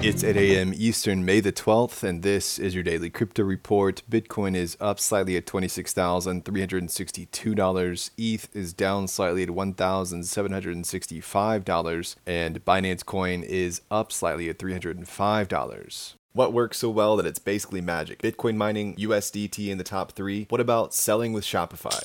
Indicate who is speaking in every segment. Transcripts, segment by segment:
Speaker 1: It's 8 a.m. Eastern, May the 12th, and this is your daily crypto report. Bitcoin is up slightly at $26,362. ETH is down slightly at $1,765. And Binance Coin is up slightly at $305. What works so well that it's basically magic? Bitcoin mining, USDT in the top three. What about selling with Shopify?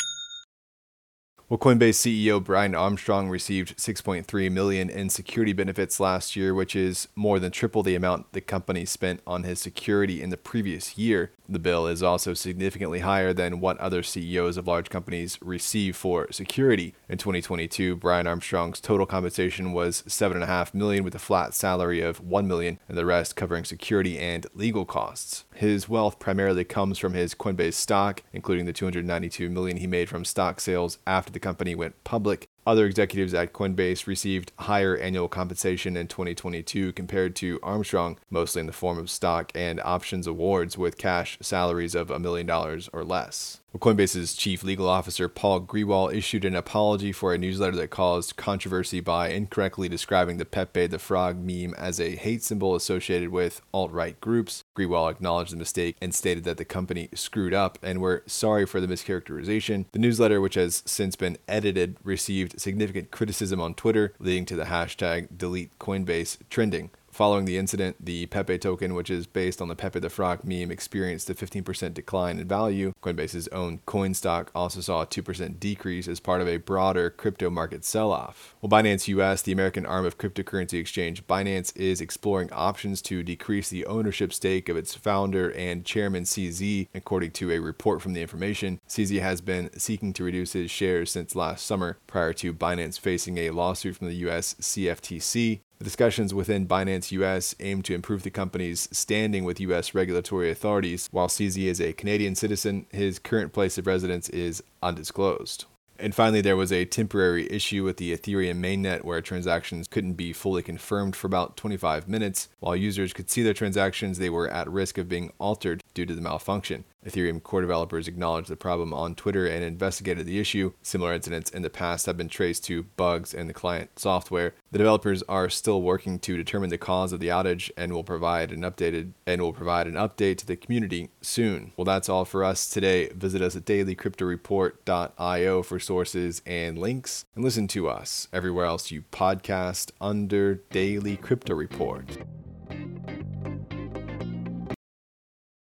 Speaker 1: Well, Coinbase CEO Brian Armstrong received 6.3 million in security benefits last year, which is more than triple the amount the company spent on his security in the previous year. The bill is also significantly higher than what other CEOs of large companies receive for security. In 2022, Brian Armstrong's total compensation was 7.5 million with a flat salary of 1 million and the rest covering security and legal costs. His wealth primarily comes from his Coinbase stock, including the 292 million he made from stock sales after the company went public. Other executives at Coinbase received higher annual compensation in 2022 compared to Armstrong, mostly in the form of stock and options awards with cash salaries of a million dollars or less. Coinbase's chief legal officer Paul Grewal issued an apology for a newsletter that caused controversy by incorrectly describing the Pepe the Frog meme as a hate symbol associated with alt right groups. Grewal acknowledged the mistake and stated that the company screwed up and were sorry for the mischaracterization. The newsletter, which has since been edited, received significant criticism on Twitter, leading to the hashtag delete Coinbase trending. Following the incident, the Pepe token, which is based on the Pepe the Frog meme, experienced a 15% decline in value. Coinbase's own coin stock also saw a 2% decrease as part of a broader crypto market sell off. Well, Binance US, the American arm of cryptocurrency exchange Binance, is exploring options to decrease the ownership stake of its founder and chairman CZ, according to a report from the information. CZ has been seeking to reduce his shares since last summer, prior to Binance facing a lawsuit from the US CFTC. The discussions within Binance US aim to improve the company's standing with US regulatory authorities. While CZ is a Canadian citizen, his current place of residence is undisclosed. And finally, there was a temporary issue with the Ethereum mainnet where transactions couldn't be fully confirmed for about 25 minutes. While users could see their transactions, they were at risk of being altered due to the malfunction. Ethereum core developers acknowledged the problem on Twitter and investigated the issue. Similar incidents in the past have been traced to bugs in the client software. The developers are still working to determine the cause of the outage and will provide an updated and will provide an update to the community soon. Well, that's all for us today. Visit us at dailycryptoreport.io for sources and links and listen to us everywhere else you podcast under Daily Crypto Report.